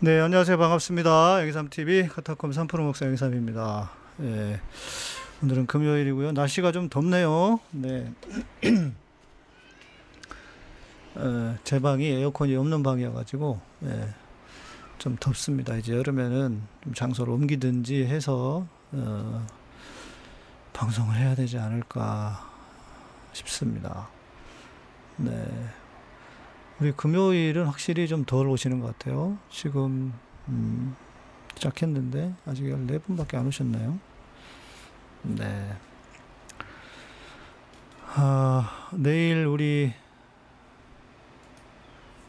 네, 안녕하세요. 반갑습니다. 영삼TV 카타콤 3프로 목사 영삼입니다. 예, 오늘은 금요일이고요. 날씨가 좀 덥네요. 네. 어, 제 방이 에어컨이 없는 방이어가지고, 예, 좀 덥습니다. 이제 여름에는 좀 장소를 옮기든지 해서, 어, 방송을 해야 되지 않을까 싶습니다. 네. 우리 금요일은 확실히 좀 덜 오시는 것 같아요. 지금 음, 시작했는데 아직 14분밖에 안 오셨나요? 네. 아, 내일 우리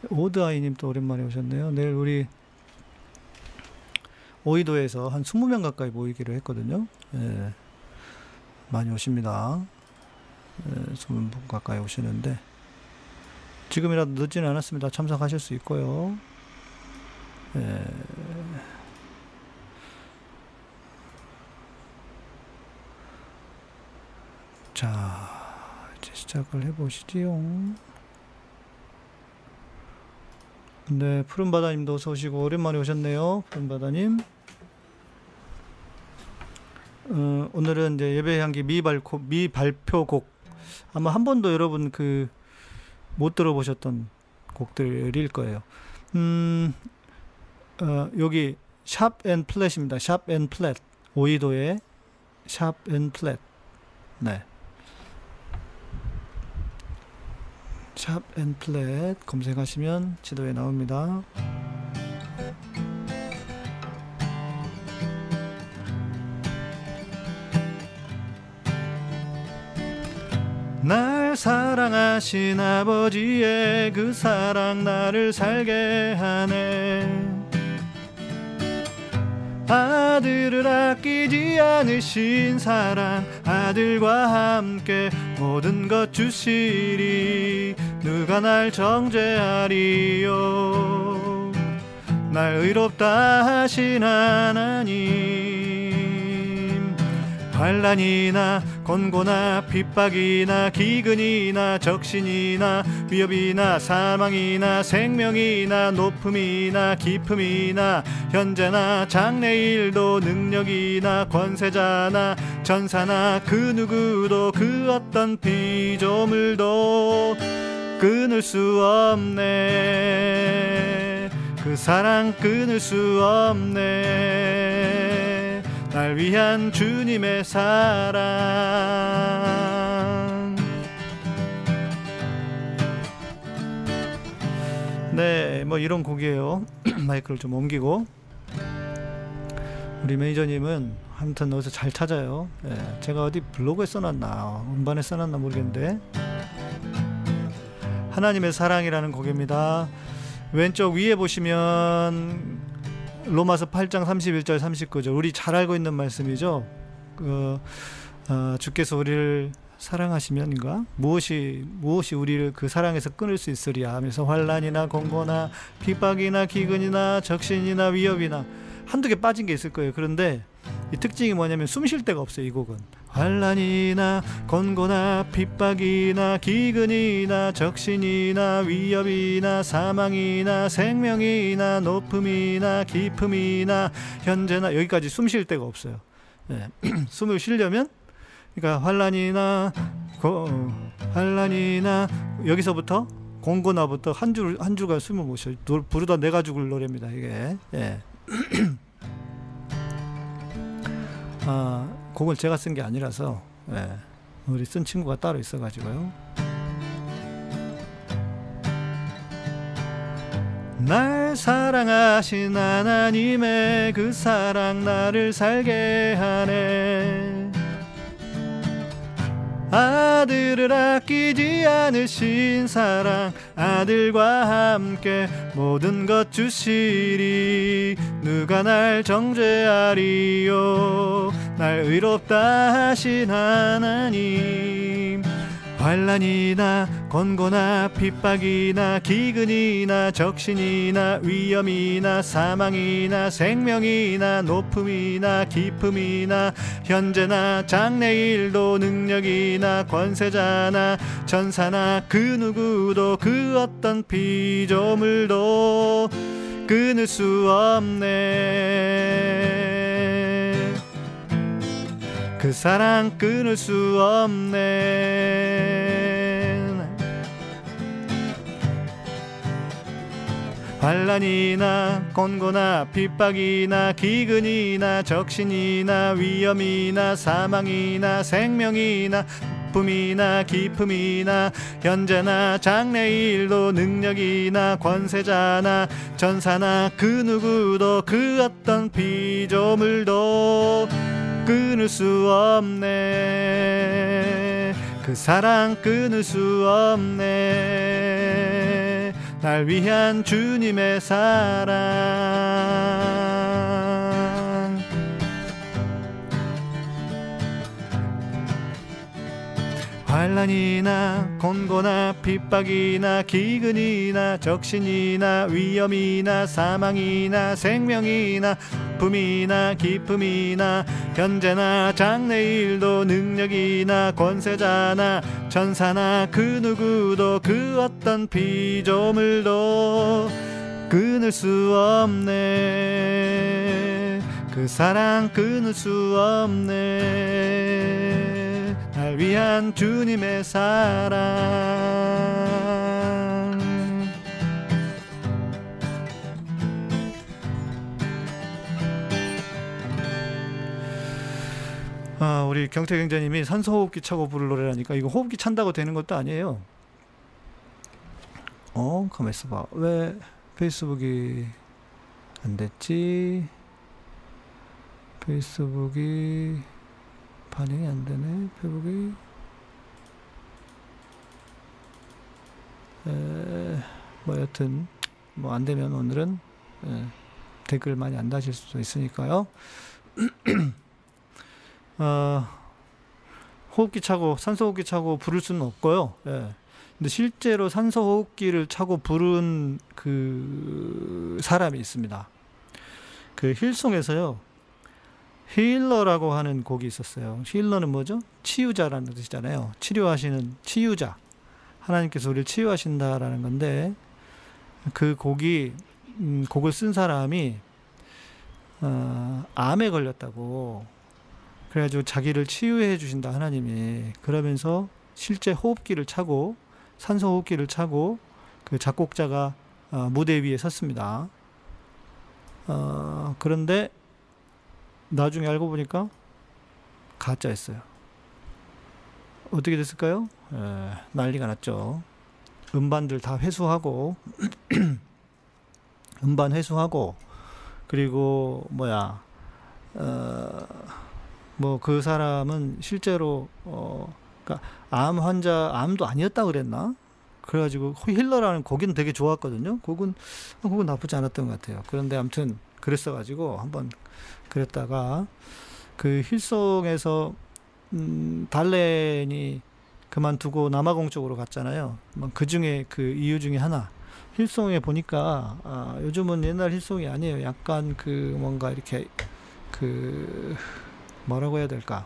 오드아이님 또 오랜만에 오셨네요. 내일 우리 오이도에서 한 20명 가까이 모이기로 했거든요. 예, 많이 오십니다. 예, 20분 가까이 오시는데 지금이라도 늦지는 않았습니다. 참석하실 수 있고요. 예. 자, 이제 시작을 해보시지요. 네, 푸른바다님도 어서 오시고 오랜만에 오셨네요. 푸른바다님. 어, 오늘은 이제 예배 향기 미발코 미발표곡 아마 한 번도 여러분 그 못 들어보셨던 곡들일 거예요. 음, 어, 여기 Sharp and Flat입니다. Sharp and Flat 오이도의 Sharp and Flat. 네. 샵앤 플랫 검색하시면 지도에 나옵니다. 날 사랑하신 아버지의 그 사랑 나를 살게 하네. 아들을 아끼지 않으신 사랑 아들과 함께 모든 것 주시리. 누가 날 정죄하리요? 날 의롭다 하신 하나님 환란이나 곤고나 핍박이나 기근이나 적신이나 위협이나 사망이나 생명이나 높음이나 깊음이나 현재나 장래일도 능력이나 권세자나 전사나 그 누구도 그 어떤 피조물도 끊을 수 없네. 그 사랑 끊을 수 없네 날 위한 주님의 사랑 네, 뭐 이런 곡이에요. 마이크를 좀 옮기고 우리 매니저님은 아무튼 어디서 잘 찾아요. 예, 제가 어디 블로그에 써놨나 음반에 써놨나 모르겠는데 하나님의 사랑이라는 곡입니다. 왼쪽 위에 보시면 로마서 8장 31절 39절 우리 잘 알고 있는 말씀이죠. 그 어, 주께서 우리를 사랑하시면인가 무엇이 무엇이 우리를 그 사랑에서 끊을 수 있으리야 하면서 환란이나 공고나 핍박이나 기근이나 적신이나 위협이나 한두 개 빠진 게 있을 거예요. 그런데 이 특징이 뭐냐면 숨 쉴 데가 없어요. 이 곡은 환란이나 곤고나 핍박이나 기근이나 적신이나 위협이나 사망이나 생명이나 높음이나 깊음이나 현재나 여기까지 숨 쉴 데가 없어요. 네. 숨을 쉬려면 그러니까 환란이나 고, 환란이나 여기서부터 공고나부터 한 줄 한 줄간 숨을 못 쉬어. 부르다 내가 죽을 노래입니다. 이게. 예. 아, 곡을 제가 쓴 게 아니라서 예, 우리 쓴 친구가 따로 있어가지고요. 날 사랑하신 하나님의 그 사랑 나를 살게 하네 아들을 아끼지 않으신 사랑 아들과 함께 모든 것 주시리. 누가 날 정죄하리요? 날 의롭다 하신 하나님 환란이나 곤고나 핍박이나 기근이나 적신이나 위험이나 사망이나 생명이나 높음이나 깊음이나 현재나 장래일도 능력이나 권세자나 전사나 그 누구도 그 어떤 피조물도 끊을 수 없네 그 사랑 끊을 수 없네. 환란이나 곤고나 핍박이나 기근이나 적신이나 위험이나 사망이나 생명이나 기품이나 기품이나 현재나 장래일도 능력이나 권세자나 전사나 그 누구도 그 어떤 피조물도 끊을 수 없네. 그 사랑 끊을 수 없네. 날 위한 주님의 사랑 환란이나 곤고나 핍박이나 기근이나 적신이나 위험이나 사망이나 생명이나 품이나 기품이나 현재나 장래일도 능력이나 권세자나 전사나 그 누구도 그 어떤 피조물도 끊을 수 없네. 그 사랑 끊을 수 없네 날 위한 주님의 사랑 아, 우리 경태경자님이 산소호흡기 차고 부를 노래라니까 이거 호흡기 찬다고 되는 것도 아니에요. 어, 가만 있어봐. 왜 페이스북이 안 됐지? 페이스북이 반응이 안 되네. 페북이. 에, 뭐 여튼 뭐 안 되면 오늘은 에, 댓글 많이 안 다실 수도 있으니까요. 어, 호흡기 차고 산소호흡기 차고 부를 수는 없고요. 예. 근데 실제로 산소호흡기를 차고 부른 그 사람이 있습니다. 그 힐송에서요. 힐러라고 하는 곡이 있었어요. 힐러는 뭐죠? 치유자라는 뜻이잖아요. 치료하시는 치유자. 하나님께서 우리를 치유하신다라는 건데 그 곡이 음, 곡을 쓴 사람이 어, 암에 걸렸다고 그래가지고 자기를 치유해 주신다 하나님이 그러면서 실제 호흡기를 차고 산소 호흡기를 차고 그 작곡자가 어, 무대 위에 섰습니다. 어, 그런데 나중에 알고 보니까 가짜였어요. 어떻게 됐을까요? 에, 예, 난리가 났죠. 음반들 다 회수하고 음반 회수하고 그리고 뭐야 어, 뭐 그 사람은 실제로 어, 그러니까 암 환자 암도 아니었다 그랬나? 그래가지고 힐러라는 곡은 되게 좋았거든요. 곡은 곡은 나쁘지 않았던 것 같아요. 그런데 아무튼 그랬어가지고 한번 그랬다가 그 힐송에서 음, 달렌이 그만두고 남아공 쪽으로 갔잖아요. 뭐그 중에 그 이유 중에 하나 힐송에 보니까 아, 요즘은 옛날 힐송이 아니에요. 약간 그 뭔가 이렇게 그 뭐라고 해야 될까?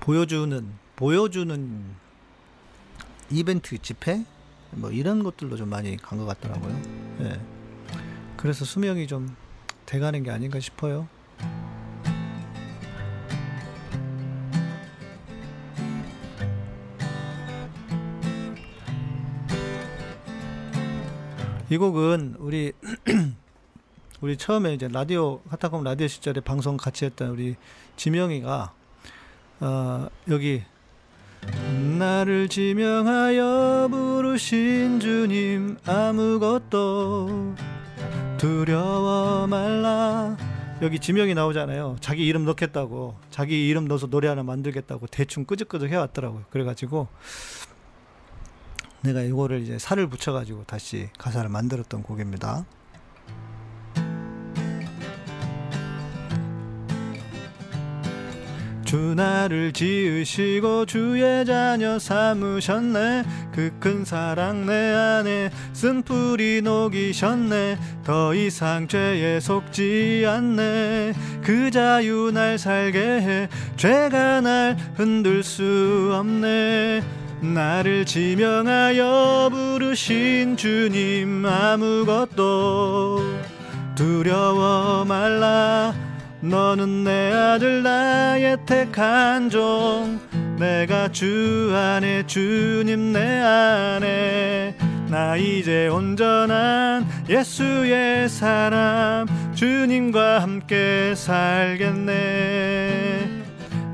보여주는 보여주는 이벤트 집회 뭐 이런 것들로 좀 많이 간 것 같더라고요. 예. 그래서 수명이 좀 돼가는 게 아닌가 싶어요. 이 곡은 우리 우리 처음에 이제 라디오 카타콤 라디오 시절에 방송 같이 했던 우리 지명이가 어, 여기 나를 지명하여 부르신 주님 아무것도 두려워 말라. 여기 지명이 나오잖아요. 자기 이름 넣겠다고. 자기 이름 넣어서 노래 하나 만들겠다고 대충 끄적끄적 해왔더라고요. 그래가지고 내가 이거를 이제 살을 붙여가지고 다시 가사를 만들었던 곡입니다 주 나를 지으시고 주의 자녀 삼으셨네. 그 큰 사랑 내 안에 쓴뿌리 녹이셨네. 더 이상 죄에 속지 않네. 그 자유 날 살게 해. 죄가 날 흔들 수 없네. 나를 지명하여 부르 부르신 주님 아무것도 두려워 말라 너는 내 아들 나의 택한 종 내가 주 안에 주님 내 안에 나 이제 온전한 예수의 사람 주님과 함께 살겠네.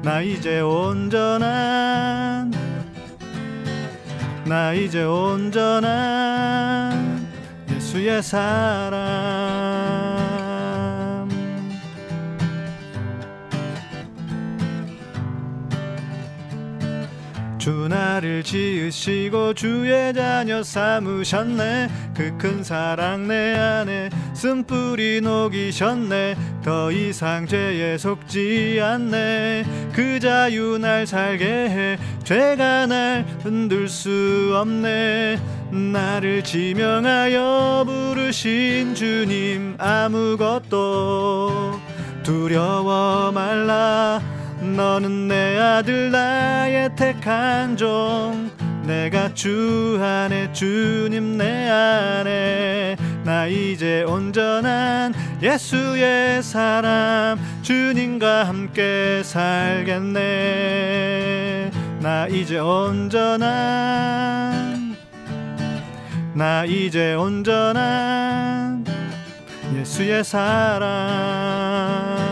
나 이제 온전한 나 이제 온전한 예수의 사람 주 나를 지으시고 주의 자녀 삼으셨네. 그 큰 사랑 내 안에 쓴뿌리 녹이셨네. 더 이상 죄에 속지 않네. 그 자유 날 살게 해. 죄가 날 흔들 수 없네. 나를 지명하여 부르신 주님 아무것도 두려워 말라 너는 내 아들 나의 택한 종. 내가 주 안에 주님 내 안에. 나 이제 온전한 예수의 사람. 주님과 함께 살겠네. 나 이제 온전한 나 이제 온전한 예수의 사람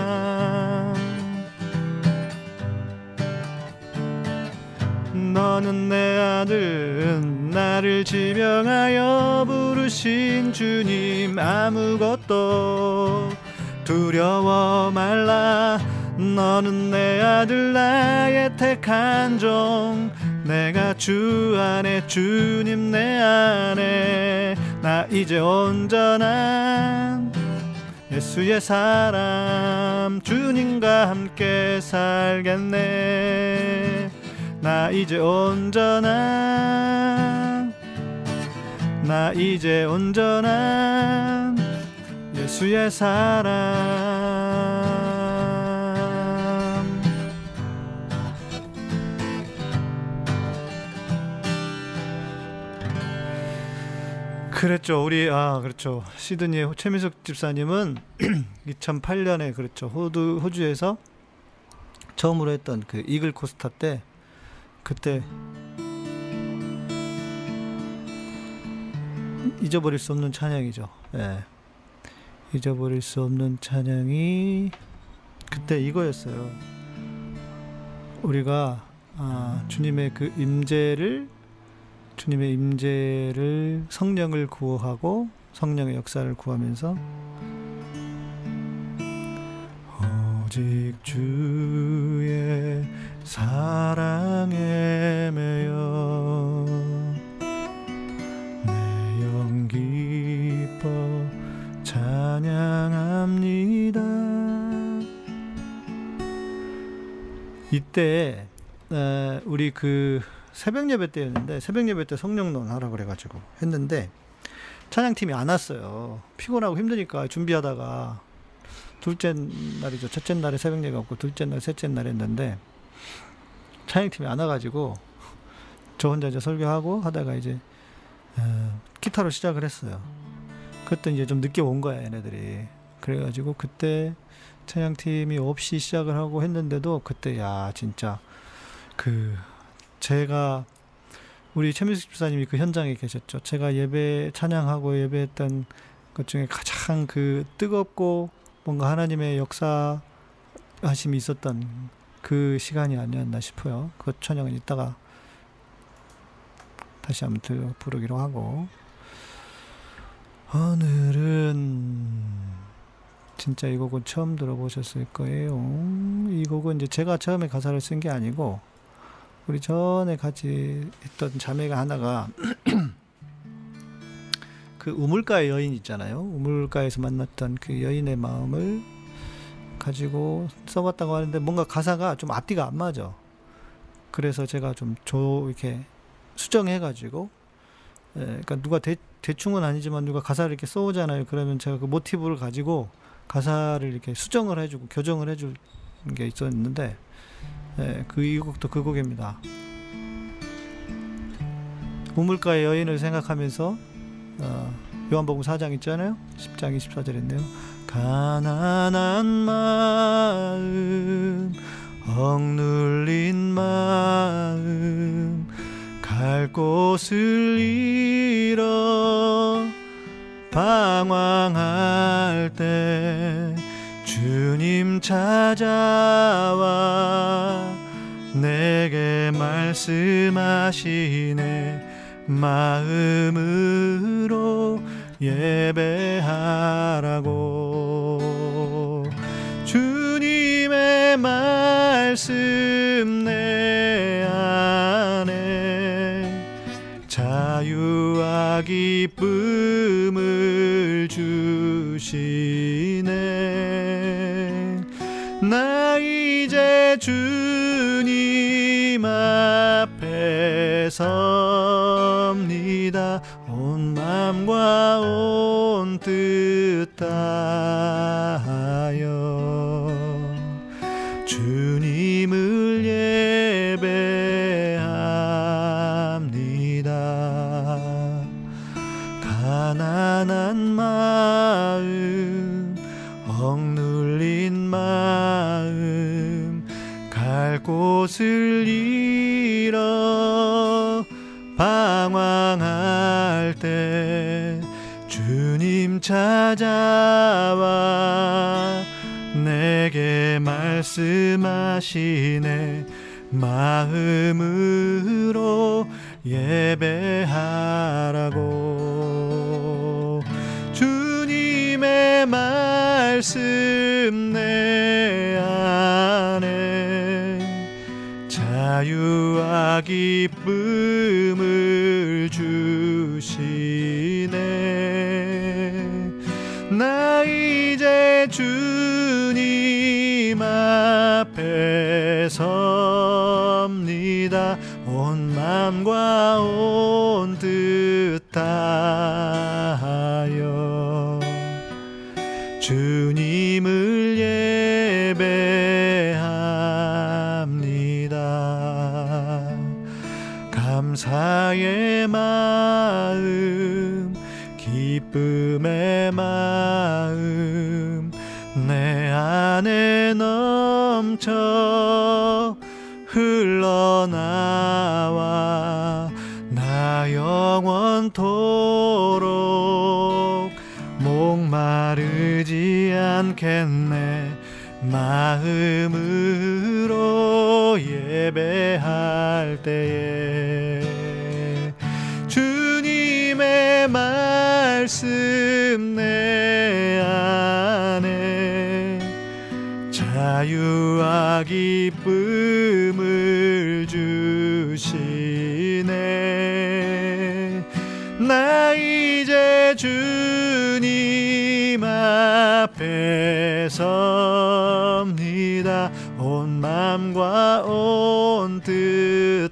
너는 내 아들 나를 지명하여 부르신 주님. 아무것도 두려워 말라. 너는 내 아들 나의 택한 종. 내가 주 안에 주님 내 안에. 나 이제 온전한 예수의 사람. 주님과 함께 살겠네 나 이제 온전한 나 이제 온전한 예수의 사람 그랬죠. 우리 아 그렇죠. 시드니 최민석 집사님은 2008년에 그렇죠. 호주 호주에서 처음으로 했던 그 이글 코스타 때 그때 잊어버릴 수 없는 찬양이죠. 예. 잊어버릴 수 없는 찬양이 그때 이거였어요. 우리가 아, 주님의 그 임재를 주님의 임재를 성령을 구하고 성령의 역사를 구하면서 오직 주의 사랑에 매여 내 영 기뻐 찬양합니다. 이때 우리 그 새벽 예배 때였는데 새벽 예배 때 성령론 하라 그래가지고 했는데 찬양팀이 안 왔어요. 피곤하고 힘드니까 준비하다가 둘째 날이죠. 첫째 날에 새벽 예배 없고 둘째 날, 셋째 날 했는데 찬양팀이 안 와가지고 저 혼자 이제 설교하고 하다가 이제 어, 기타로 시작을 했어요. 그때 이제 좀 늦게 온 거야 얘네들이. 그래가지고 그때 찬양팀이 없이 시작을 하고 했는데도 그때 야 진짜 그 제가 우리 최민숙 집사님이 그 현장에 계셨죠. 제가 예배 찬양하고 예배했던 것 중에 가장 그 뜨겁고 뭔가 하나님의 역사 하심이 있었던 그 시간이 아니었나 싶어요. 그 찬양은 이따가 다시 한번 들 부르기로 하고 오늘은 진짜 이 곡은 처음 들어보셨을 거예요. 이 곡은 이제 제가 처음에 가사를 쓴 게 아니고 우리 전에 같이 있던 자매가 하나가 그 우물가의 여인 있잖아요. 우물가에서 만났던 그 여인의 마음을 가지고 써봤다고 하는데 뭔가 가사가 좀 앞뒤가 안 맞아. 그래서 제가 좀 조 이렇게 수정해가지고 예, 그러니까 누가 대, 대충은 아니지만 누가 가사를 이렇게 써오잖아요. 그러면 제가 그 모티브를 가지고 가사를 이렇게 수정을 해주고 교정을 해줄 게 있었는데 예, 그이 곡도 그 곡입니다. 우물가의 여인을 생각하면서 어, 요한복음 4장 있잖아요. 10장 24절인데요. 가난한 마음 억눌린 마음 갈 곳을 잃어 방황할 때 주님 찾아와 내게 말씀하시네 마음으로 예배하라고. 주님의 말씀 내 안에 자유와 기쁨을 주시네. 나 이제 주님 앞에 섭 말씀하시네. 마음으로 예배하라고. 주님의 말씀 영원토록 목마르지 않겠네. 마음으로 예배할 때에 주님의 말씀 내 안에 자유와 기쁨 주님 앞에 섭니다. 온 마음과 온 뜻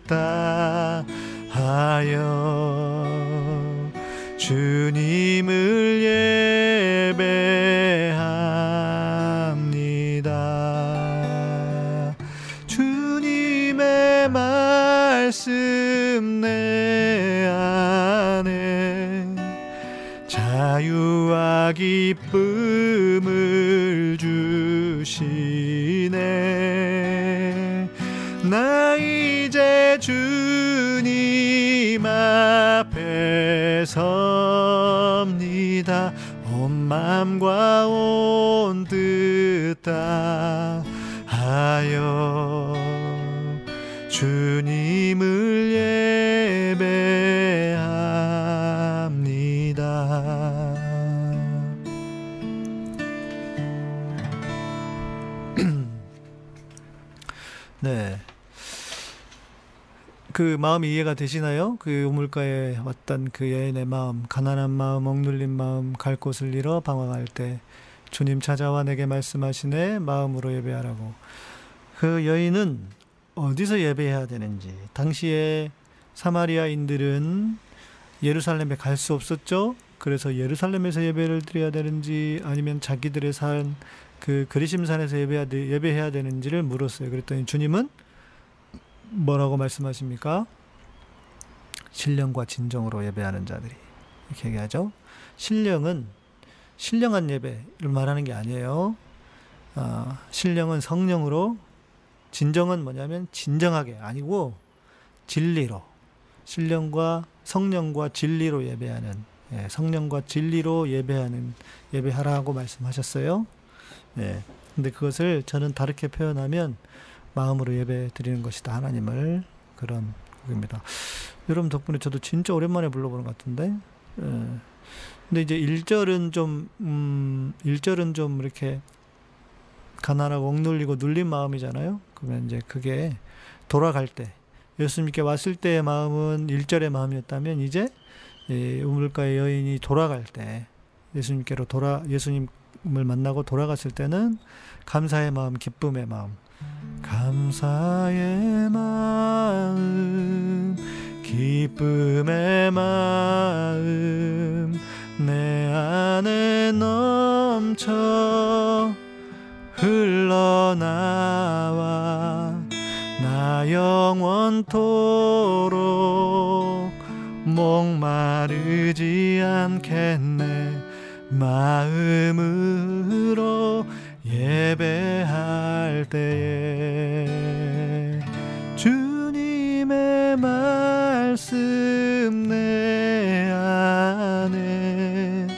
다하여 그 마음이 이해가 되시나요? 그 우물가에 왔던 그 여인의 마음, 가난한 마음, 억눌린 마음, 갈 곳을 잃어 방황할 때 주님 찾아와 내게 말씀하시네 마음으로 예배하라고. 그 여인은 어디서 예배해야 되는지 당시에 사마리아인들은 예루살렘에 갈 수 없었죠. 그래서 예루살렘에서 예배를 드려야 되는지 아니면 자기들의 산 그 그리심산에서 예배해야, 되는지를 물었어요. 그랬더니 주님은 뭐라고 말씀하십니까? 신령과 진정으로 예배하는 자들이 이렇게 얘기하죠. 신령은 신령한 예배를 말하는 게 아니에요. 어, 신령은 성령으로 진정은 뭐냐면 진정하게 아니고 진리로 신령과 성령과 진리로 예배하는 예, 성령과 진리로 예배하는 예배하라고 말씀하셨어요. 예. 근데 그것을 저는 다르게 표현하면 마음으로 예배 드리는 것이다 하나님을 그런 곡입니다. 여러분 덕분에 저도 진짜 오랜만에 불러보는 것 같은데. 예. 근데 이제 1절은 좀, 음, 1절은 좀 이렇게 가난하고 억눌리고 눌린 마음이잖아요. 그러면 이제 그게 돌아갈 때, 예수님께 왔을 때의 마음은 1절의 마음이었다면 이제 이 우물가의 여인이 돌아갈 때 예수님께로 돌아 예수님을 만나고 돌아갔을 때는 감사의 마음, 기쁨의 마음, 감사의 마음, 기쁨의 마음 내 안에 넘쳐 흘러나와 나 영원토록 목마르지 않겠네. 마음으로 예배할 때에 주님의 말씀 내 안에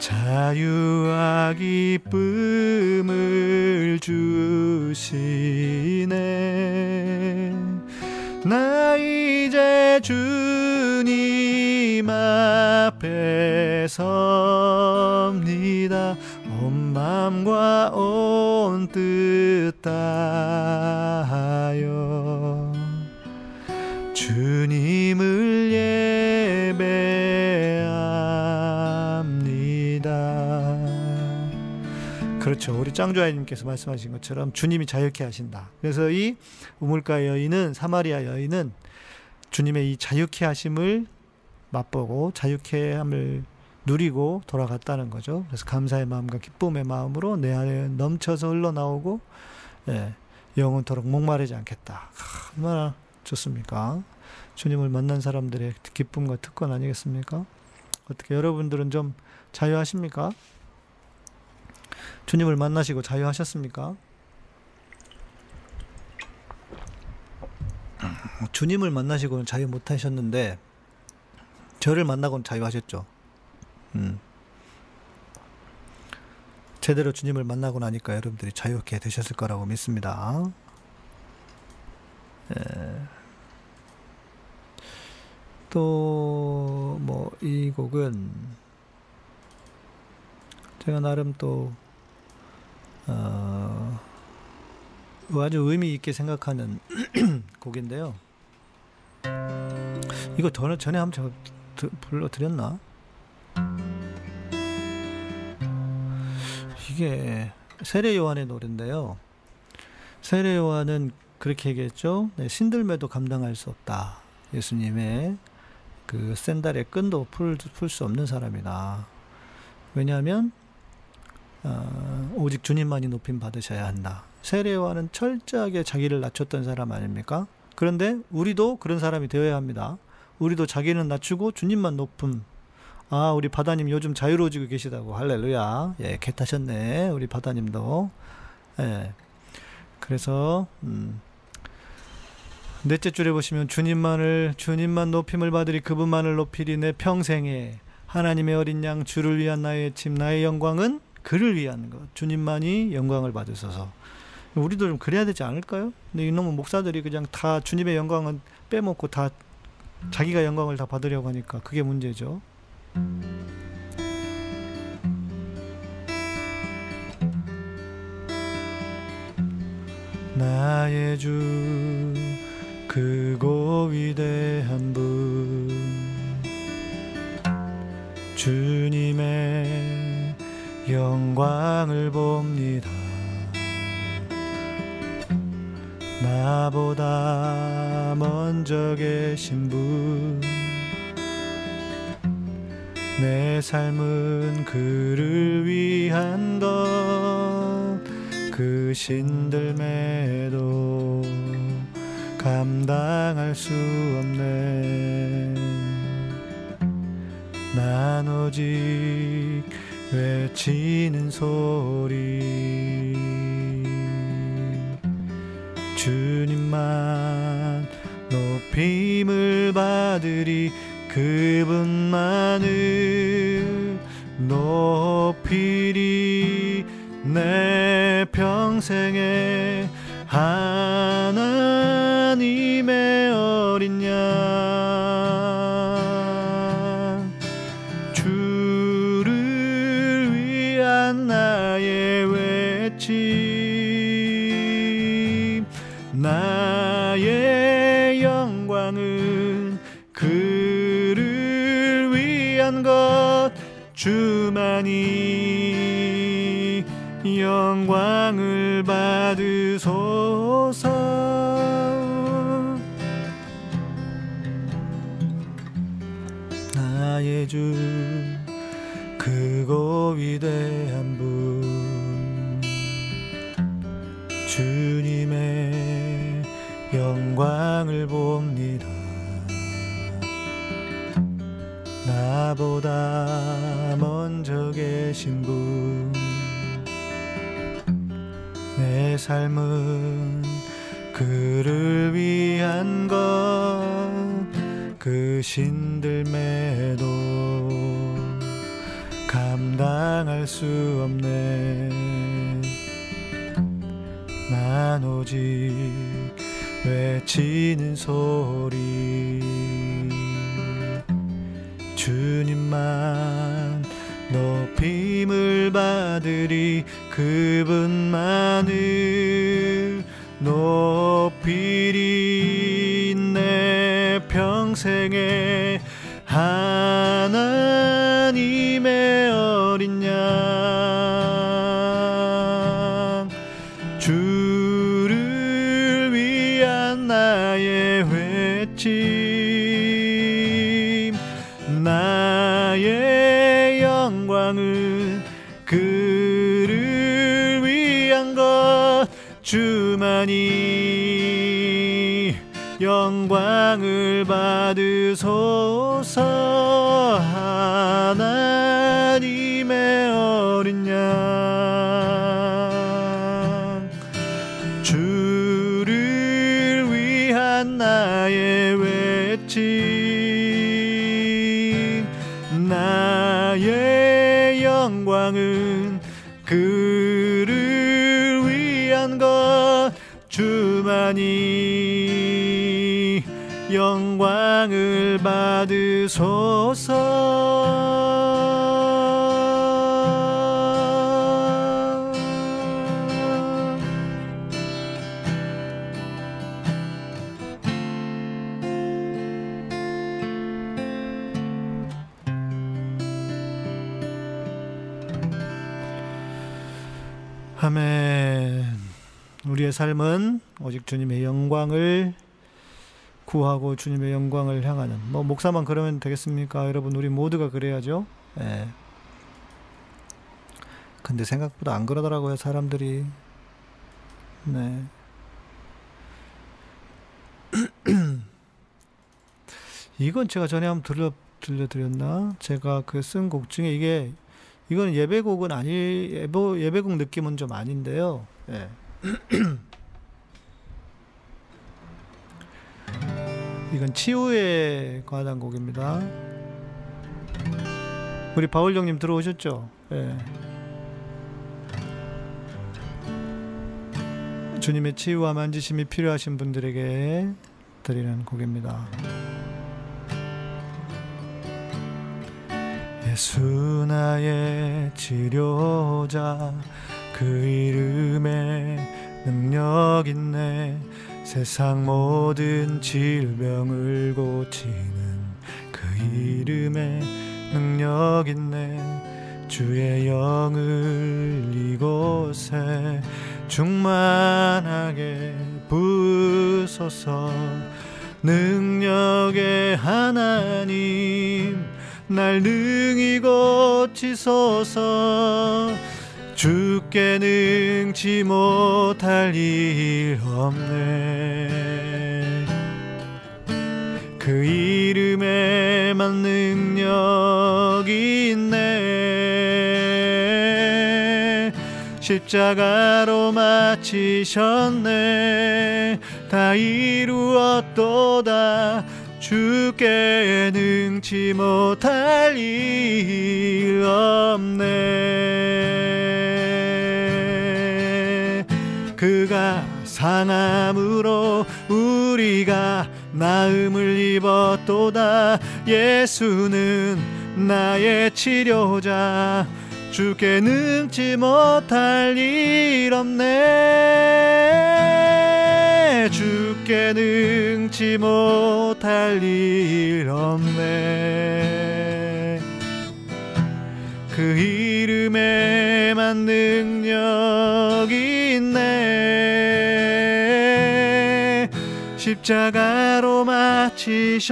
자유와 기쁨을 주시네. 나 이제 주님 앞에 섭니다 온 마음과 온 뜻 다하여 주님을 예배합니다. 그렇죠. 우리 짱조아님께서 말씀하신 것처럼 주님이 자유케 하신다. 그래서 이 우물가 여인은 사마리아 여인은 주님의 이 자유케 하심을 맛보고 자유케 함을 누리고 돌아갔다는 거죠. 그래서 감사의 마음과 기쁨의 마음으로 내 안에 넘쳐서 흘러나오고 예, 영원토록 목마르지 않겠다. 얼마나 좋습니까? 주님을 만난 사람들의 기쁨과 특권 아니겠습니까? 어떻게 여러분들은 좀 자유하십니까? 주님을 만나시고 자유하셨습니까? 주님을 만나시고는 자유 못하셨는데 저를 만나고는 자유하셨죠. 음. 제대로 주님을 만나고 나니까 여러분들이 자유롭게 되셨을 거라고 믿습니다. 또 뭐 이 곡은 제가 나름 또 어, 아주 의미 있게 생각하는 곡인데요. 이거 전에 전에 한번 불러드렸나? 이게 세례 요한의 노래인데요. 세례 요한은 그렇게 얘기했죠. 네, 신들매도 감당할 수 없다. 예수님의 그 샌달의 끈도 풀 수 없는 사람이다. 왜냐하면 어, 오직 주님만이 높임 받으셔야 한다. 세례 요한은 철저하게 자기를 낮췄던 사람 아닙니까? 그런데 우리도 그런 사람이 되어야 합니다. 우리도 자기는 낮추고 주님만 높음 아, 우리 바다님 요즘 자유로워지고 계시다고. 할렐루야. 예, 개 타셨네. 우리 바다님도. 예. 그래서, 음, 넷째 줄에 보시면 주님만을, 주님만 높임을 받으리 그분만을 높이리 내 평생에 하나님의 어린 양 주를 위한 나의 집 나의 영광은 그를 위한 것. 주님만이 영광을 받으소서. 우리도 좀 그래야 되지 않을까요? 근데 이놈의 목사들이 그냥 다 주님의 영광은 빼먹고 다 자기가 영광을 다 받으려고 하니까 그게 문제죠. 나의 주 크고 위대한 분. 주님의 영광을 봅니다. 나보다 먼저 계신 분 내 삶은 그를 위한 것, 그 신들매도 감당할 수 없네. 난 오직 외치는 소리. 주님만 높임을 받으리 그분만을 높이리 내 평생에 하나 영광을 받으소서. 나의 주 크고 위대한 분. 주님의 영광을 봅니다. 나보다 먼저 계신 분 내 삶은 그를 위한 것그 신들매도 감당할 수 없네. 난 오직 외치는 소리. 주님만 높임을 받으리 그분만을 높이리 영광을 받으소 영광을 받으소서 아멘. 우리의 삶은 오직 주님의 영광을 구하고 주님의 영광을 향하는 뭐 목사만 그러면 되겠습니까? 여러분 우리 모두가 그래야죠. 예. 근데 생각보다 안 그러더라고요, 사람들이. 네. 이건 제가 전에 한번 들려 들려드렸나? 제가 그 쓴 곡 중에 이게 이건 예배곡은 아니 예배 예배곡 느낌은 좀 아닌데요. 예. 이건 치유에 관한 곡입니다. 우리 바울 형님 들어오셨죠? 예. 주님의 치유와 만지심이 필요하신 분들에게 드리는 곡입니다. 예수 나의 치료자 그 이름에 능력 있네 세상 모든 질병을 고치는 그 이름에 능력 있네. 주의 영을 이곳에 충만하게 부소서. 능력의 하나님 날 능히 고치소서 주께 능치 못할 일 없네. 그 이름에만 능력이 있네. 십자가로 마치셨네. 다 이루었도다. 주께 능치 못할 일 없네 상함으로 우리가 나음을 입었도다. 예수는 나의 치료자. 주께 능치 못할 일 없네. 주께 능치 못할 일 없네. 그 이름에만 능력이 있네 십자가로 마치셨네.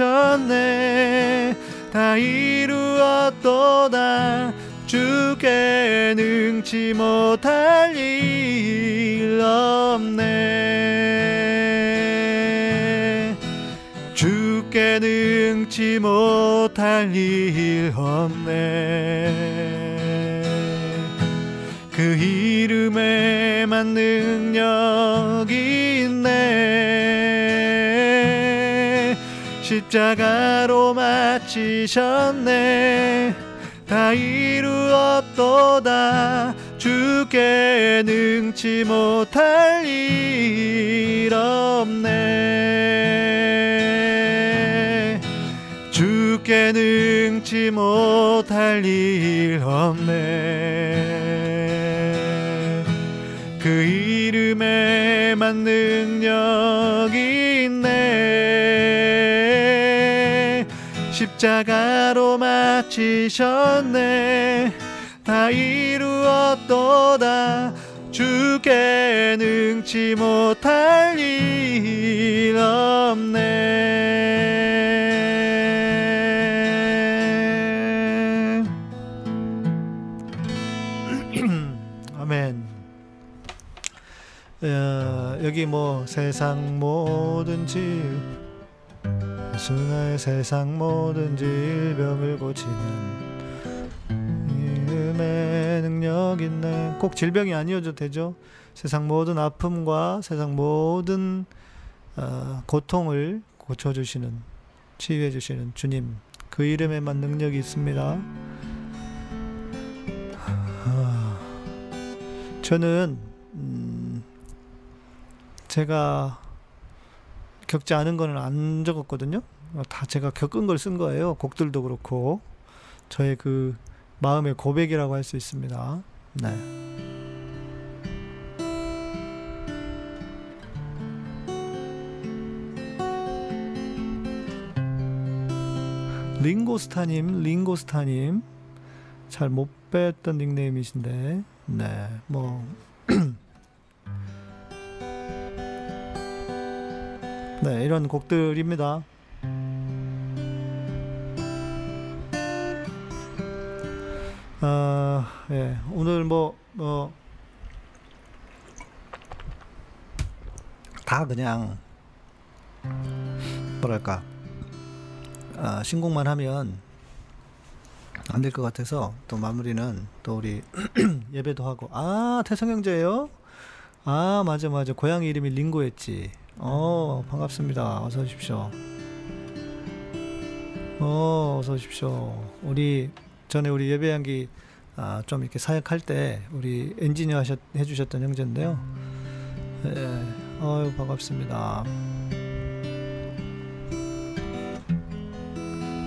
다 이루었도다. 주께 능치 못할 일 없네. 주께 능치 못할 일 없네. 그 이름에만 능력이 십자가로 마치셨네. 다 이루었도다. 주께 능치 못할 일 없네. 주께 능치 못할 일 없네. 그 이름에만 능력이 십자가로 마치셨네. 다 이루었도다. 주께 능치 못할 일 없네. 아멘. 어, 여기 뭐 세상 모든 질 순화의 세상 모든 질병을 고치는 이름의 능력 있네. 꼭 질병이 아니어도 되죠. 세상 모든 아픔과 세상 모든 어, 고통을 고쳐주시는 치유해주시는 주님 그 이름에만 능력이 있습니다. 아, 저는 음, 제가 겪지 않은 거는 안 적었거든요. 다 제가 겪은 걸 쓴 거예요. 곡들도 그렇고 저의 그 마음의 고백이라고 할 수 있습니다. 네. 링고스타님, 링고스타님 잘못 뺐던 닉네임이신데, 네, 뭐 네, 이런 곡들입니다. 아, 예, 오늘 뭐, 뭐, 다 그냥, 뭐랄까, 아, 신곡만 하면 안 될 것 같아서 또 마무리는 또 우리 예배도 하고, 아, 태성형제예요? 아, 맞아, 맞아. 고양이 이름이 링고였지. 어, 반갑습니다. 어서 오십시오. 어, 어서 오십시오. 우리 전에 우리 예배 향기 아, 좀 이렇게 사역할 때 우리 엔지니어 하셨, 해주셨던 형제인데요. 예, 어유 반갑습니다.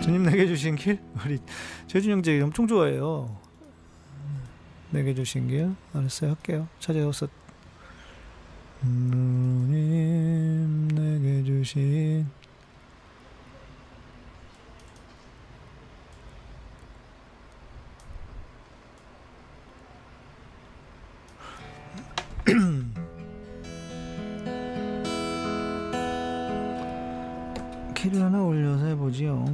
주님 내게 주신 길 우리 재준 형제 엄청 좋아해요. 내게 주신 길 알았어요 할게요. 찾아오서 주님 내게 주신 해보지요.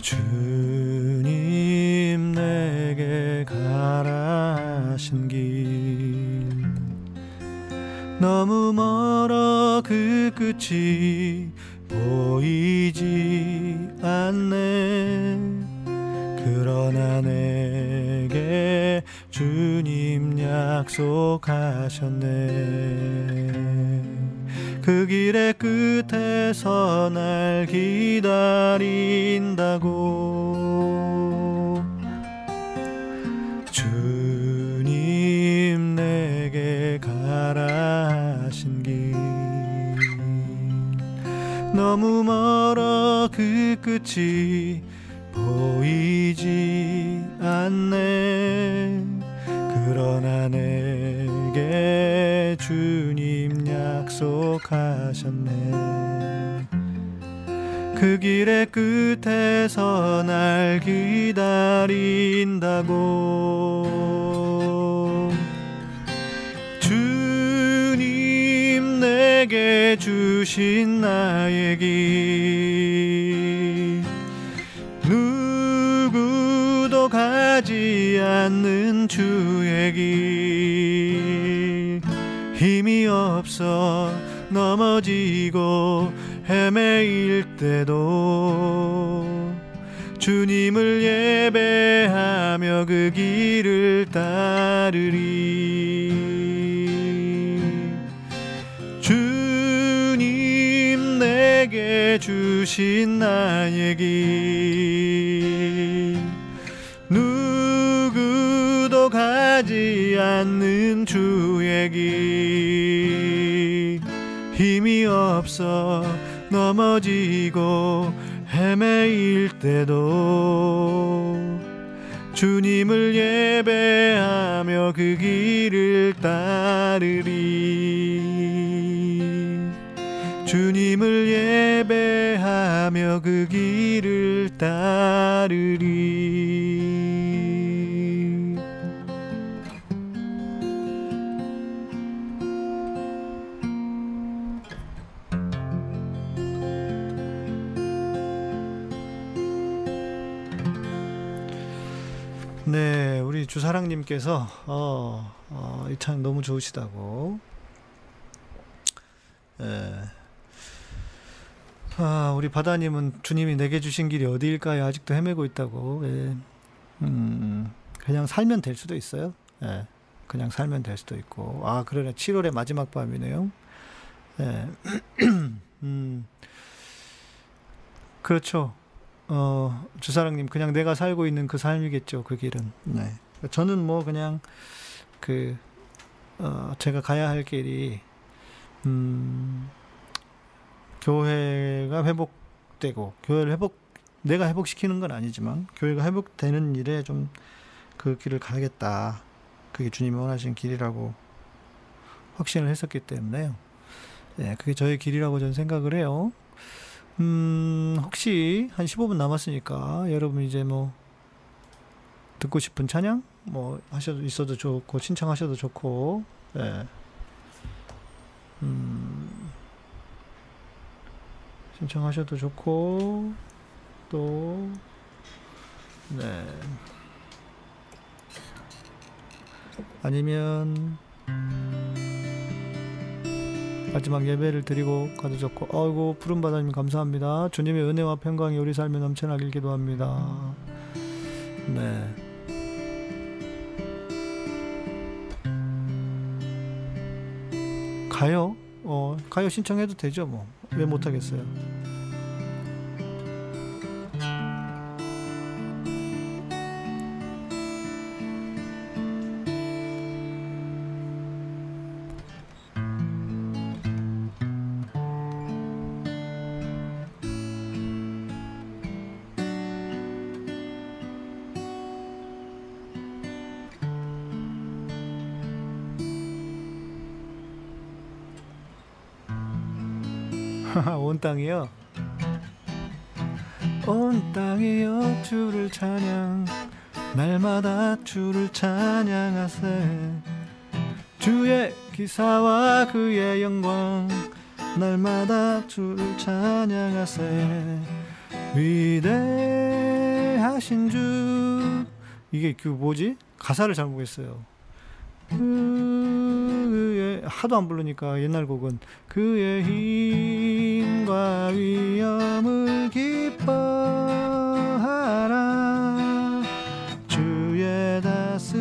주님 내게 가라신 길. 너무 멀어 그 끝이 보이지 않네. 그러나 내게 주님 약속하셨네 너무 멀어 그 끝이 보이지 않네. 그러나 내게 주님 약속하셨네. 그 길의 끝에서 날 기다린다고. 주님 내게 주 신 나의 길. 누구도 가지 않는 주의 길. 힘이 없어 넘어지고 헤매일 때도 주님을 예배하며 그 길을 따르리 주신 나의 길 누구도 가지 않는 주의 길 힘이 없어 넘어지고 헤매일 때도 주님을 예배하며 그 길을 따르리. 주님을 예배 하며 그 길을 따르리 네, 우리 주사랑님께서 어, 어, 이 찬 너무 좋으시다고. 예. 아, 우리 바다님은 주님이 내게 주신 길이 어디일까요? 아직도 헤매고 있다고. 예. 음, 그냥 살면 될 수도 있어요. 예. 그냥 살면 될 수도 있고. 아, 그러네. 7월의 마지막 밤이네요. 예. 음, 그렇죠. 어, 주사랑님, 그냥 내가 살고 있는 그 삶이겠죠, 그 길은. 네. 저는 뭐 그냥 그, 어, 제가 가야 할 길이, 음, 교회가 회복되고, 교회를 회복, 내가 회복시키는 건 아니지만, 교회가 회복되는 일에 좀 그 길을 가야겠다. 그게 주님이 원하신 길이라고 확신을 했었기 때문에요. 네, 그게 저의 길이라고 저는 생각을 해요. 음, 혹시 한 15분 남았으니까 여러분 이제 뭐 듣고 싶은 찬양 뭐 하셔도 있어도 좋고 신청하셔도 좋고 예. 음, 신청하셔도 좋고 또 네. 아니면 마지막 예배를 드리고 가도 좋고 아이고 푸른 바다님 감사합니다. 주님의 은혜와 평강이 우리 삶에 넘쳐나길 기도합니다. 네. 가요? 어 가요 신청해도 되죠 뭐 왜 못하겠어요 땅이요. 온 땅이여 주를 찬양. 날마다 주를 찬양하세. 주의 기사와 그의 영광. 날마다 주를 찬양하세. 위대하신 주. 이게 그 뭐지? 가사를 잘못 했어요. 그의 하도 안 부르니까 옛날 곡은 그의 힘 과 위엄을 기뻐하라. 주의 다스리심은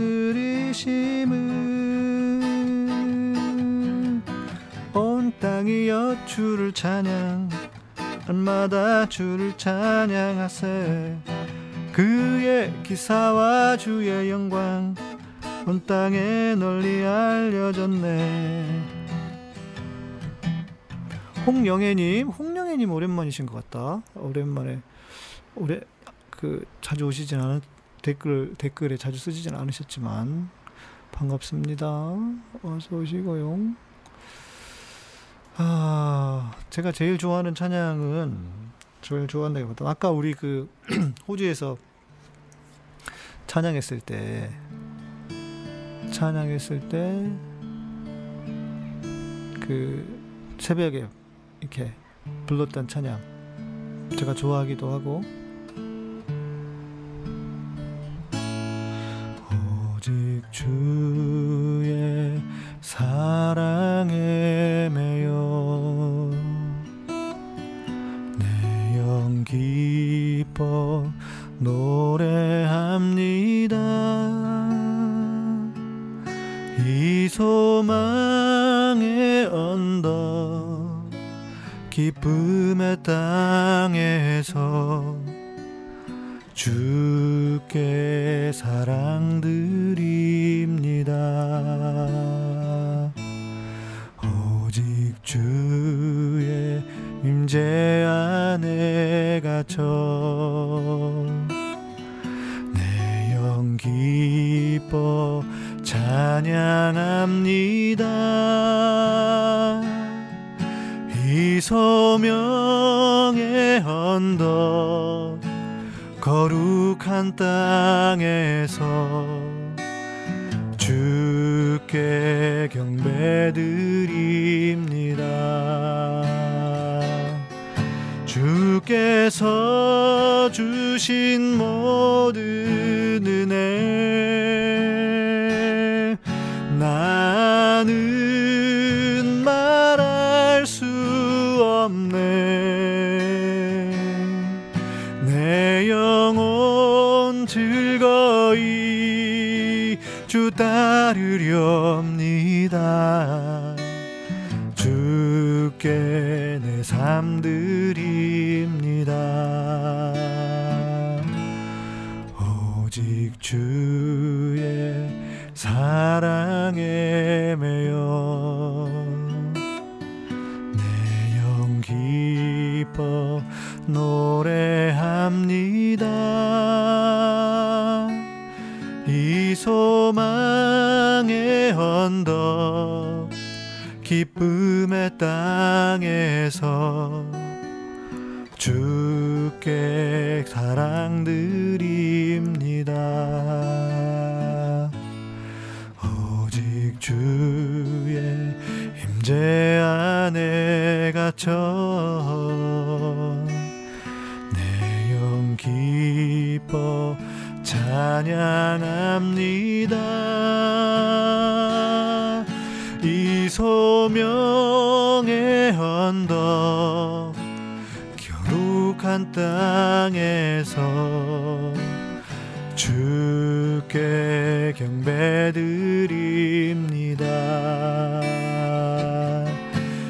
온 땅이 여 주를 찬양 날마다 주를 찬양하세. 그의 기사와 주의 영광 온 땅에 널리 알려졌네 홍영애님 홍영애님 오랜만이신 것 같다. 오랜만에. 오래 그 자주 오시진 않은 댓글 댓글에 자주 쓰지진 않으셨지만 반갑습니다. 어서 오시고요. 아, 제가 제일 좋아하는 찬양은 제일 좋아한다기보다. 아까 우리 그 호주에서 찬양했을 때 찬양했을 때 그 새벽에 이렇게 불렀던 찬양 제가 좋아하기도 하고. 오직 주의 사랑에 매여 내 영 기뻐 노래합니다. 이 소망 기쁨의 땅에서 주께 사랑드립니다. 오직 주의 임재 안에 갇혀 내 영 기뻐 찬양합니다. 이 소명의 언덕 거룩한 땅에서 주께 경배드립니다. 주께서 주신 모 찬양합니다. 이 소명의 언덕 거룩한 땅에서 주께 경배드립니다.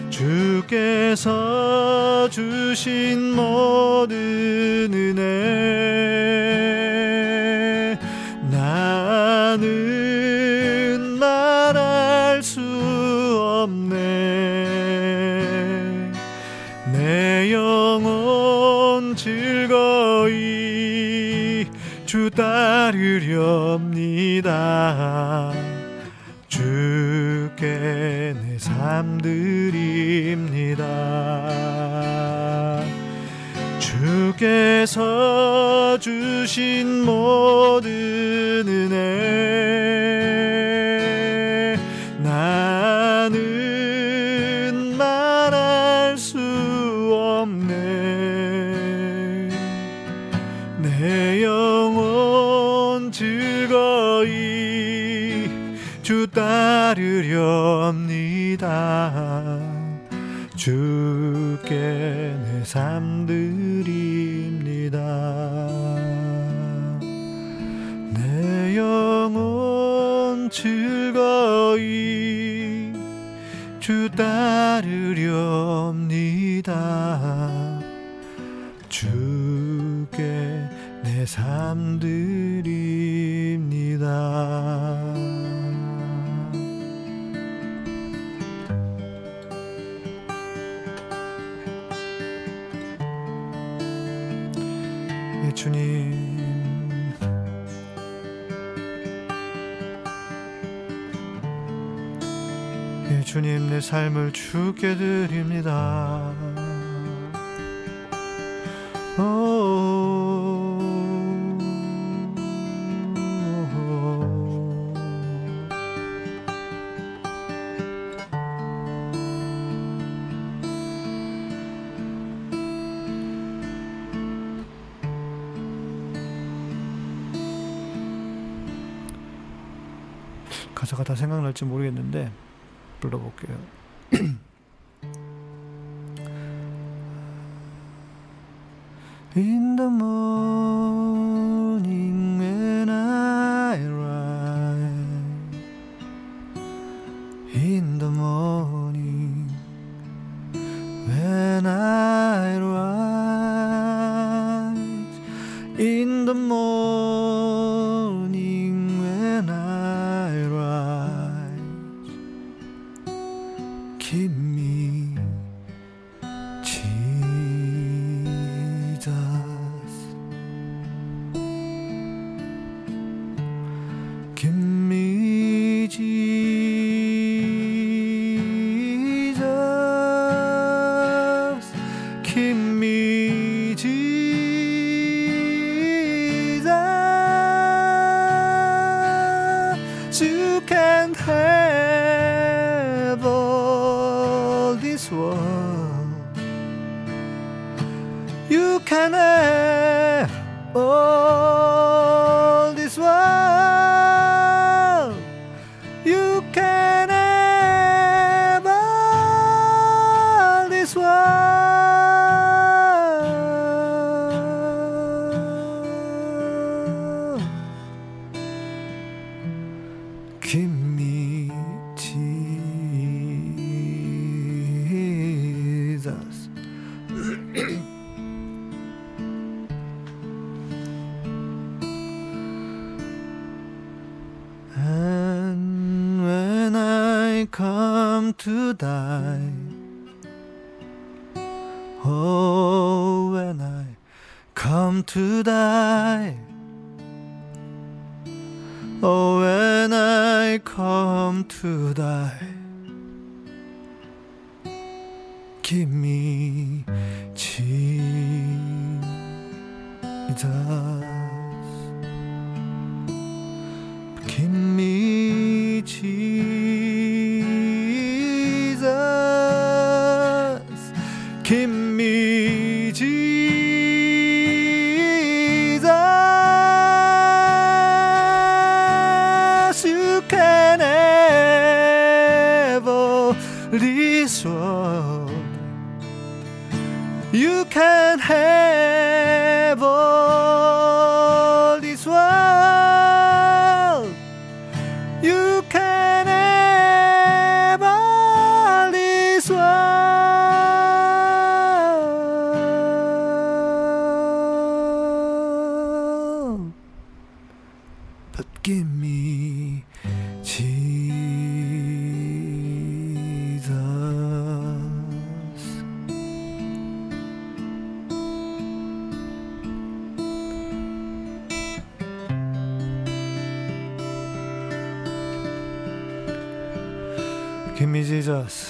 주께서 주신 모 따르렵니다. 주께 내 삶 드립니다. 주께서 주신 모든 은혜 드렵니다. 주께 내 삶 드립니다. 내 영혼 즐거이 주 따르렵니다. 주께 내 삶 드립니다 내 삶을 주께 드립니다 오. 가사가 다 생각날지 모르겠는데 불러볼게요. In the morning when I rise, in the morning when I rise, in the morning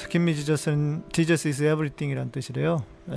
Jesus. Give me Jesus는 Jesus is everything이란 뜻이래요. 예.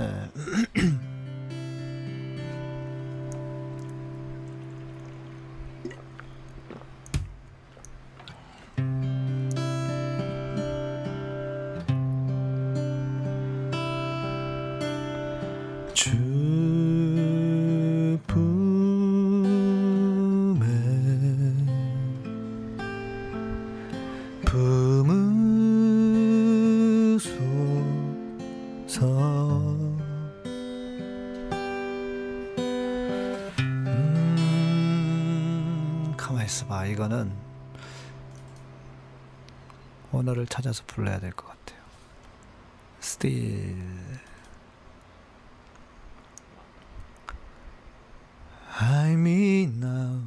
찾아서 불러야 될 것 같아요. Still. I'm in now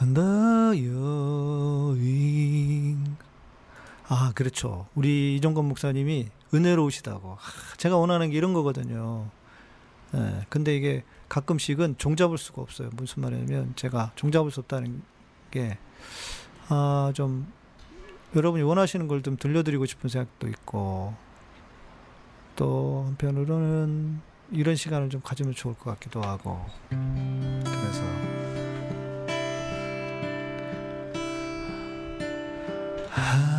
under your wing. 아, 그렇죠. 우리 이종건 목사님이 은혜로우시다고. 아, 제가 원하는 게 이런 거거든요. 예, 근데 이게 가끔씩은 종잡을 수가 없어요. 무슨 말이냐면 제가 종잡을 수 없다는 게, 아, 좀, 여러분이 원하시는 걸 좀 들려드리고 싶은 생각도 있고, 또 한편으로는 이런 시간을 좀 가지면 좋을 것 같기도 하고, 그래서, Hide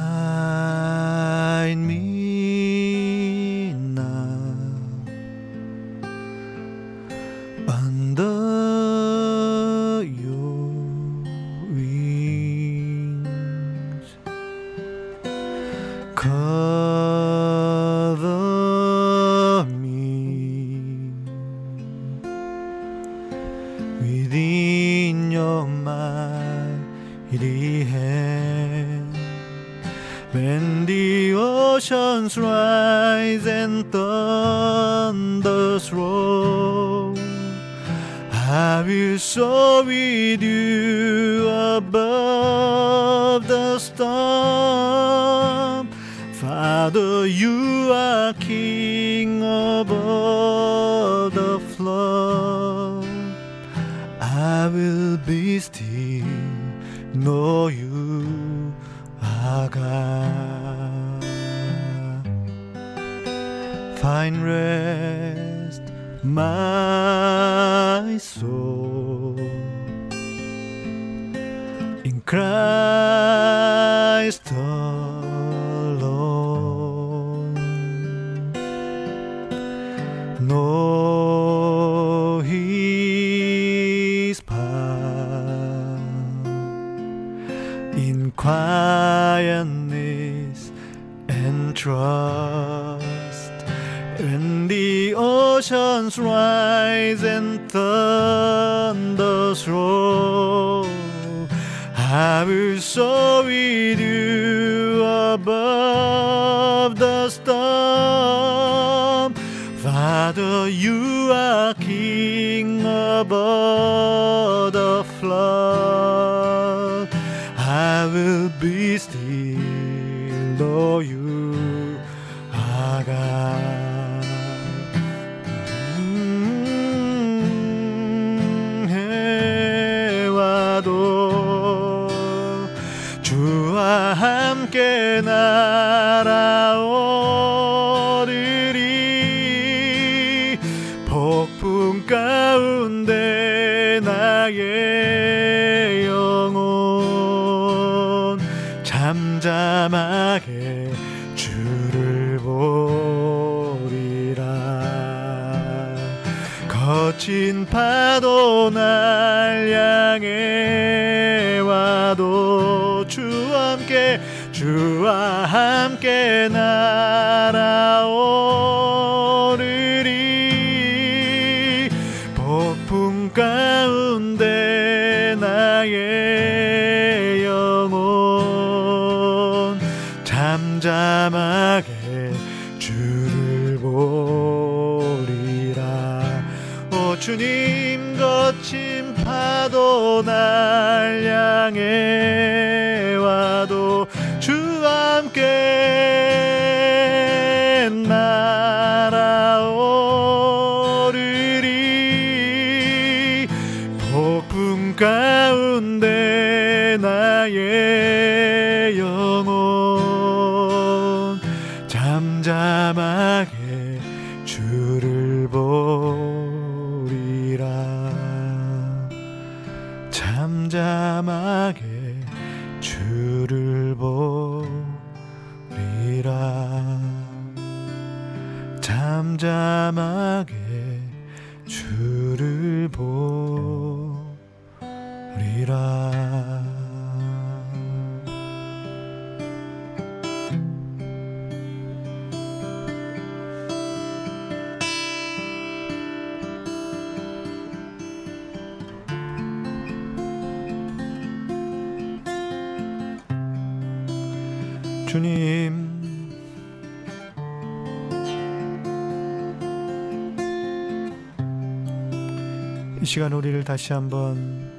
시간 우리를 다시 한번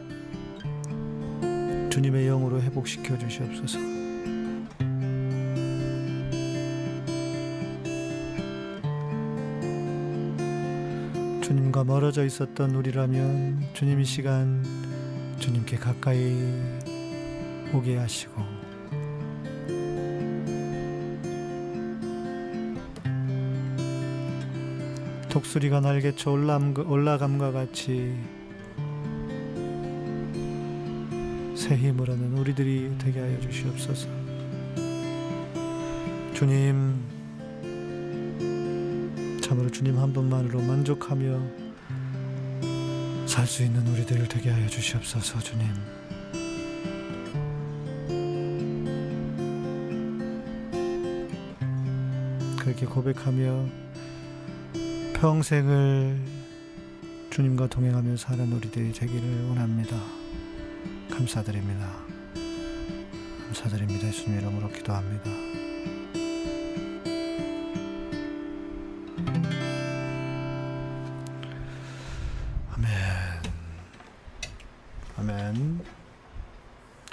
주님의 영으로 회복시켜 주시옵소서. 주님과 멀어져 있었던 우리라면 주님 이 시간 주님께 가까이 오게 하시고 독수리가 날개쳐 올라감과 같이 새 힘을 하는 우리들이 되게 하여 주시옵소서. 주님, 참으로 주님 한 분만으로 만족하며 살 수 있는 우리들 되게 하여 주시옵소서, 주님. 그렇게 고백하며 평생을 주님과 동행하며 사는 우리들이 되기를 원합니다. 감사드립니다. 감사드립니다. 예수님 이름으로 기도합니다. 아멘. 아멘.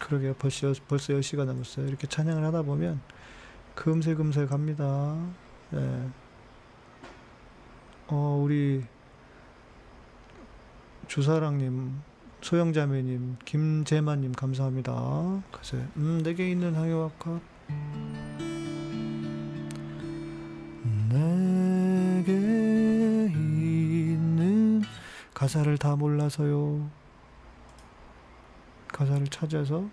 그러게요. 벌써 벌써 10시가 넘었어요. 이렇게 찬양을 하다 보면 금세 금세 갑니다. 예. 어, 우리 주사랑님 소영자매님, 김재만님 감사합니다. 그래서 음, 내게 있는 항해와카 내게 있는 가사를 다 몰라서요. 가사를 찾아서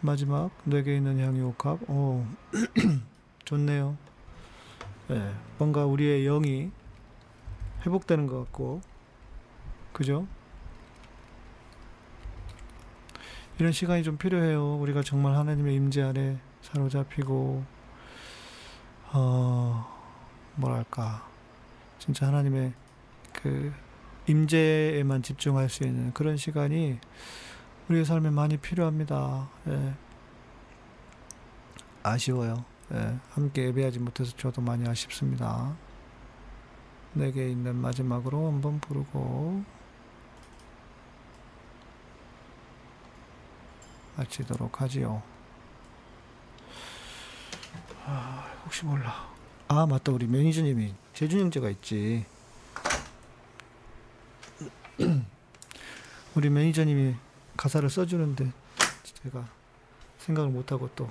마지막 내게 있는 향이 옥합. 어 좋네요. 네, 뭔가 우리의 영이 회복되는 것 같고, 그죠? 이런 시간이 좀 필요해요. 우리가 정말 하나님의 임재 아래 사로잡히고 어 뭐랄까 진짜 하나님의 그 임재에만 집중할 수 있는 그런 시간이 우리의 삶에 많이 필요합니다. 예. 아쉬워요. 예. 함께 예배하지 못해서 저도 많이 아쉽습니다. 내게 있는 마지막으로 한번 부르고 마치도록 하지요. 아, 혹시 몰라. 아, 맞다. 우리 매니저님이 재준 형제가 있지. 우리 매니저님이 가사를 써주는데 제가 생각을 못하고 또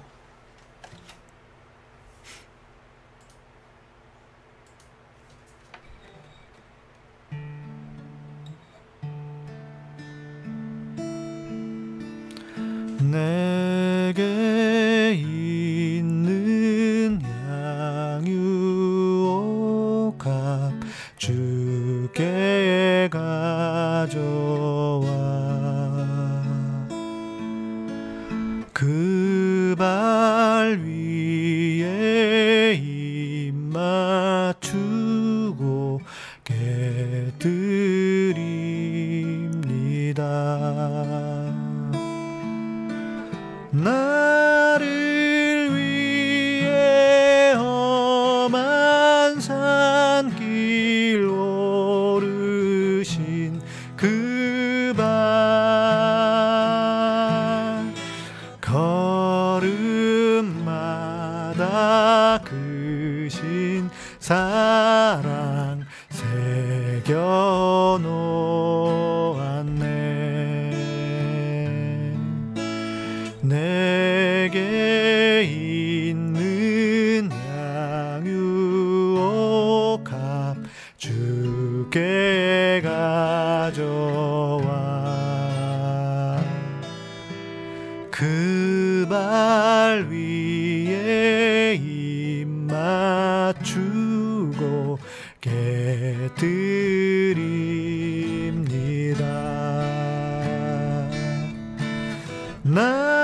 나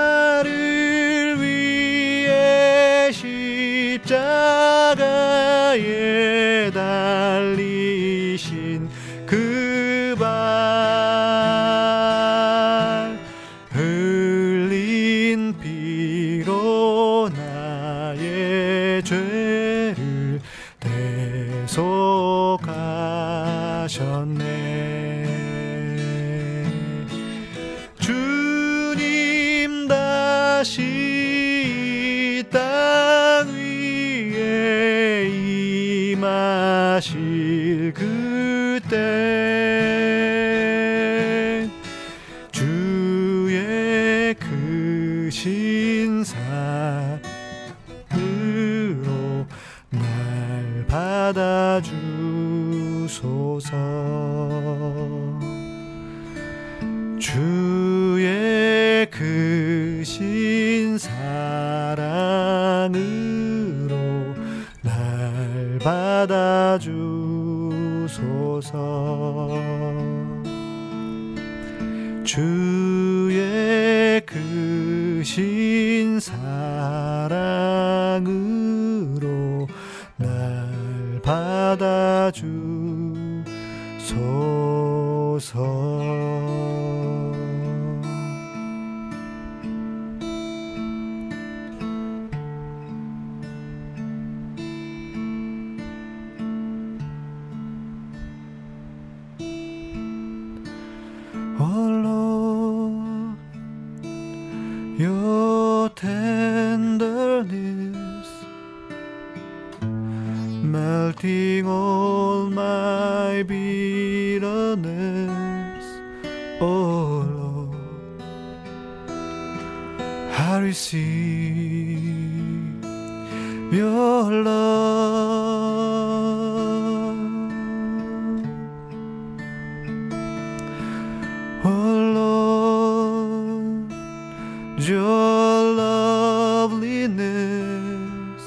your loveliness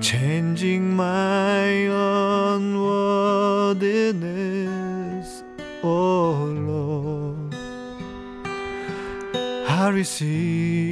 changing my unworthiness. Oh Lord, I receive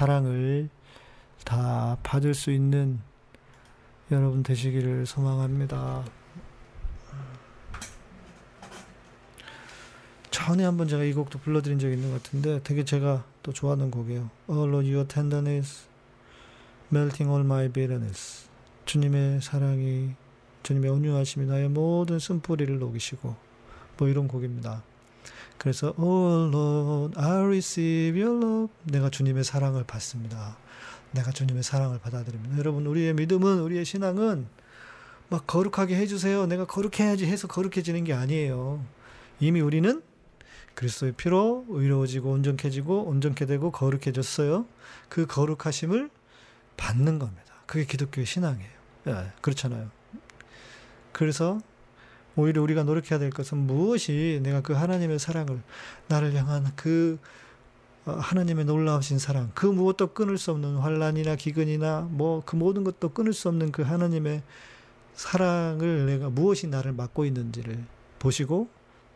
사랑을 다 받을 수 있는 여러분 되시기를 소망합니다. 전에 한번 제가 이 곡도 불러드린 적이 있는 것 같은데 되게 제가 또 좋아하는 곡이에요. All of your tenderness, melting all my bitterness. 주님의 사랑이, 주님의 온유하심이 나의 모든 쓴뿌리를 녹이시고 뭐 이런 곡입니다. 그래서 Oh Lord, I receive your love. 내가 주님의 사랑을 받습니다. 내가 주님의 사랑을 받아들입니다. 여러분, 우리의 믿음은 우리의 신앙은 막 거룩하게 해주세요. 내가 거룩해야지 해서 거룩해지는 게 아니에요. 이미 우리는 그리스도의 피로 의로워지고 온전해지고 온전케 되고 거룩해졌어요. 그 거룩하심을 받는 겁니다. 그게 기독교의 신앙이에요. 예, 그렇잖아요. 그래서 오히려 우리가 노력해야 될 것은 무엇이 내가 그 하나님의 사랑을 나를 향한 그 어, 하나님의 놀라우신 사랑, 그 무엇도 끊을 수 없는 환란이나 기근이나 뭐 그 모든 것도 끊을 수 없는 그 하나님의 사랑을 내가 무엇이 나를 막고 있는지를 보시고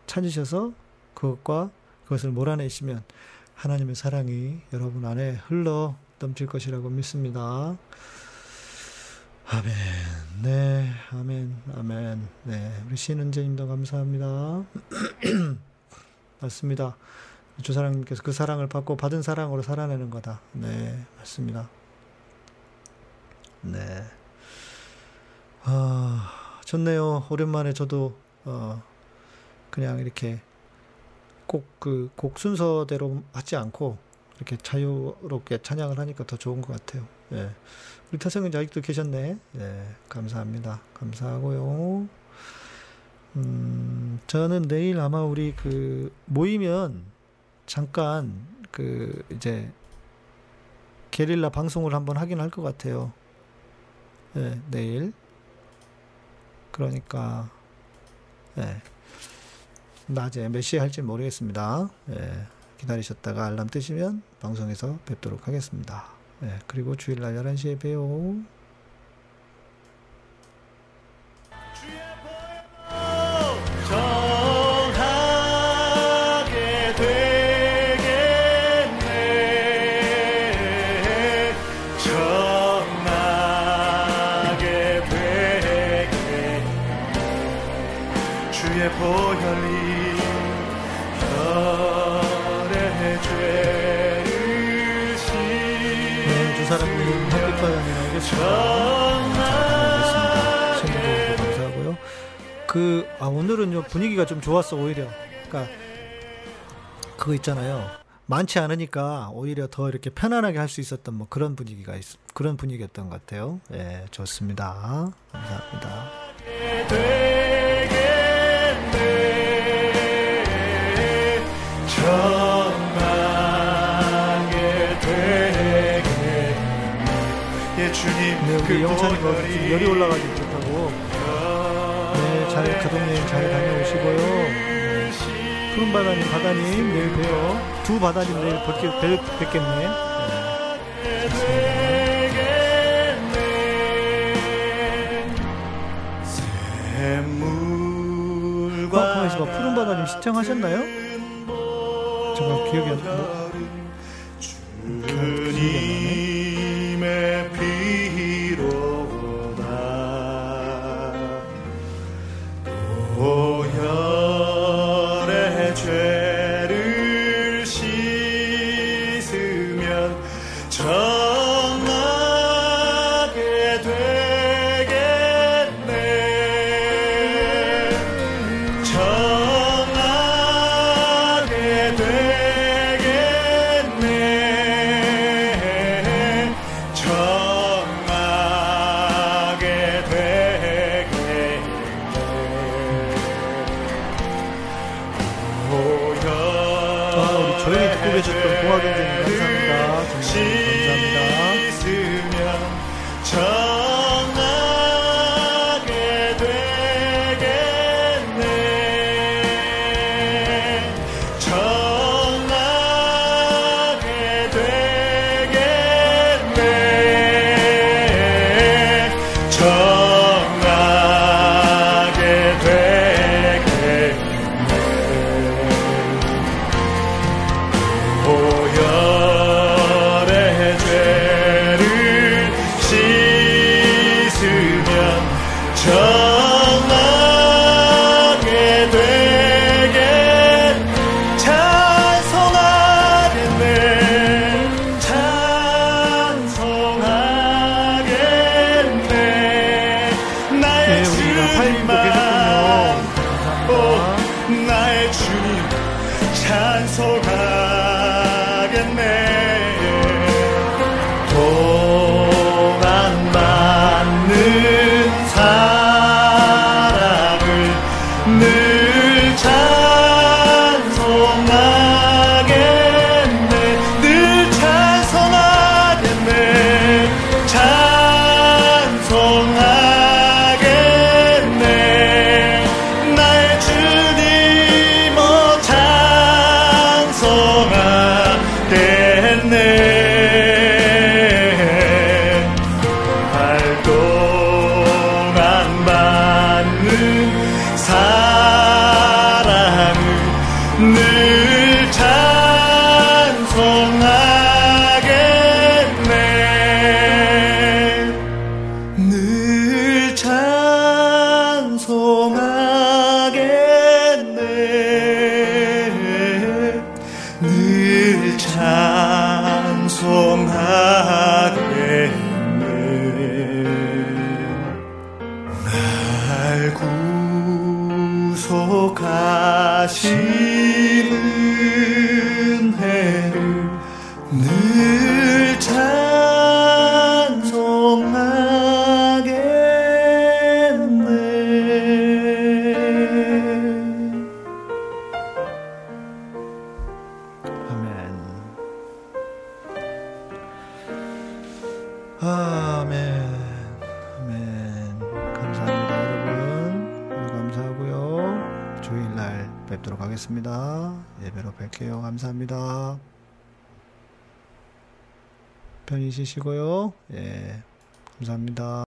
찾으셔서 그것과 그것을 몰아내시면 하나님의 사랑이 여러분 안에 흘러 넘칠 것이라고 믿습니다. 아멘. 네, 아멘, 아멘. 네, 우리 신은재님도 감사합니다. 맞습니다. 주사랑님께서 그 사랑을 받고 받은 사랑으로 살아내는 거다. 네, 맞습니다. 네. 아, 좋네요. 오랜만에 저도 어 그냥 이렇게 꼭 그 곡 순서대로 하지 않고 이렇게 자유롭게 찬양을 하니까 더 좋은 것 같아요. 예. 우리 태성님 아직도 계셨네. 예. 감사합니다. 감사하고요. 음, 저는 내일 아마 우리 그 모이면 잠깐 그 이제 게릴라 방송을 한번 하긴 할 것 같아요. 예, 내일. 그러니까 예. 낮에 몇 시에 할지 모르겠습니다. 예, 기다리셨다가 알람 뜨시면 방송에서 뵙도록 하겠습니다. 예, 그리고 주일날 11시에 봬요. 연이 나오겠습니다. 시청해주셔서 감사하고요. 그, 아, 오늘은요, 분위기가 좀 좋았어, 오히려. 그니까, 그거 있잖아요. 많지 않으니까 오히려 더 이렇게 편안하게 할 수 있었던 뭐 그런 분위기가 있, 그런 분위기였던 것 같아요. 예, 좋습니다. 감사합니다. 네, 우리 영찬이가 지금 열이 올라가지고 좋다고. 네, 잘, 가동님 잘 다녀오시고요. 네, 푸른 바다님, 바다님, 내일 봬요. 두 바다님 내일 뵙게, 뵙, 뵙겠네. 네, 샘물과 팝콘에서 푸른 바다님 시청하셨나요? 제가 기억이 안 나. 마시고요. 예. 감사합니다.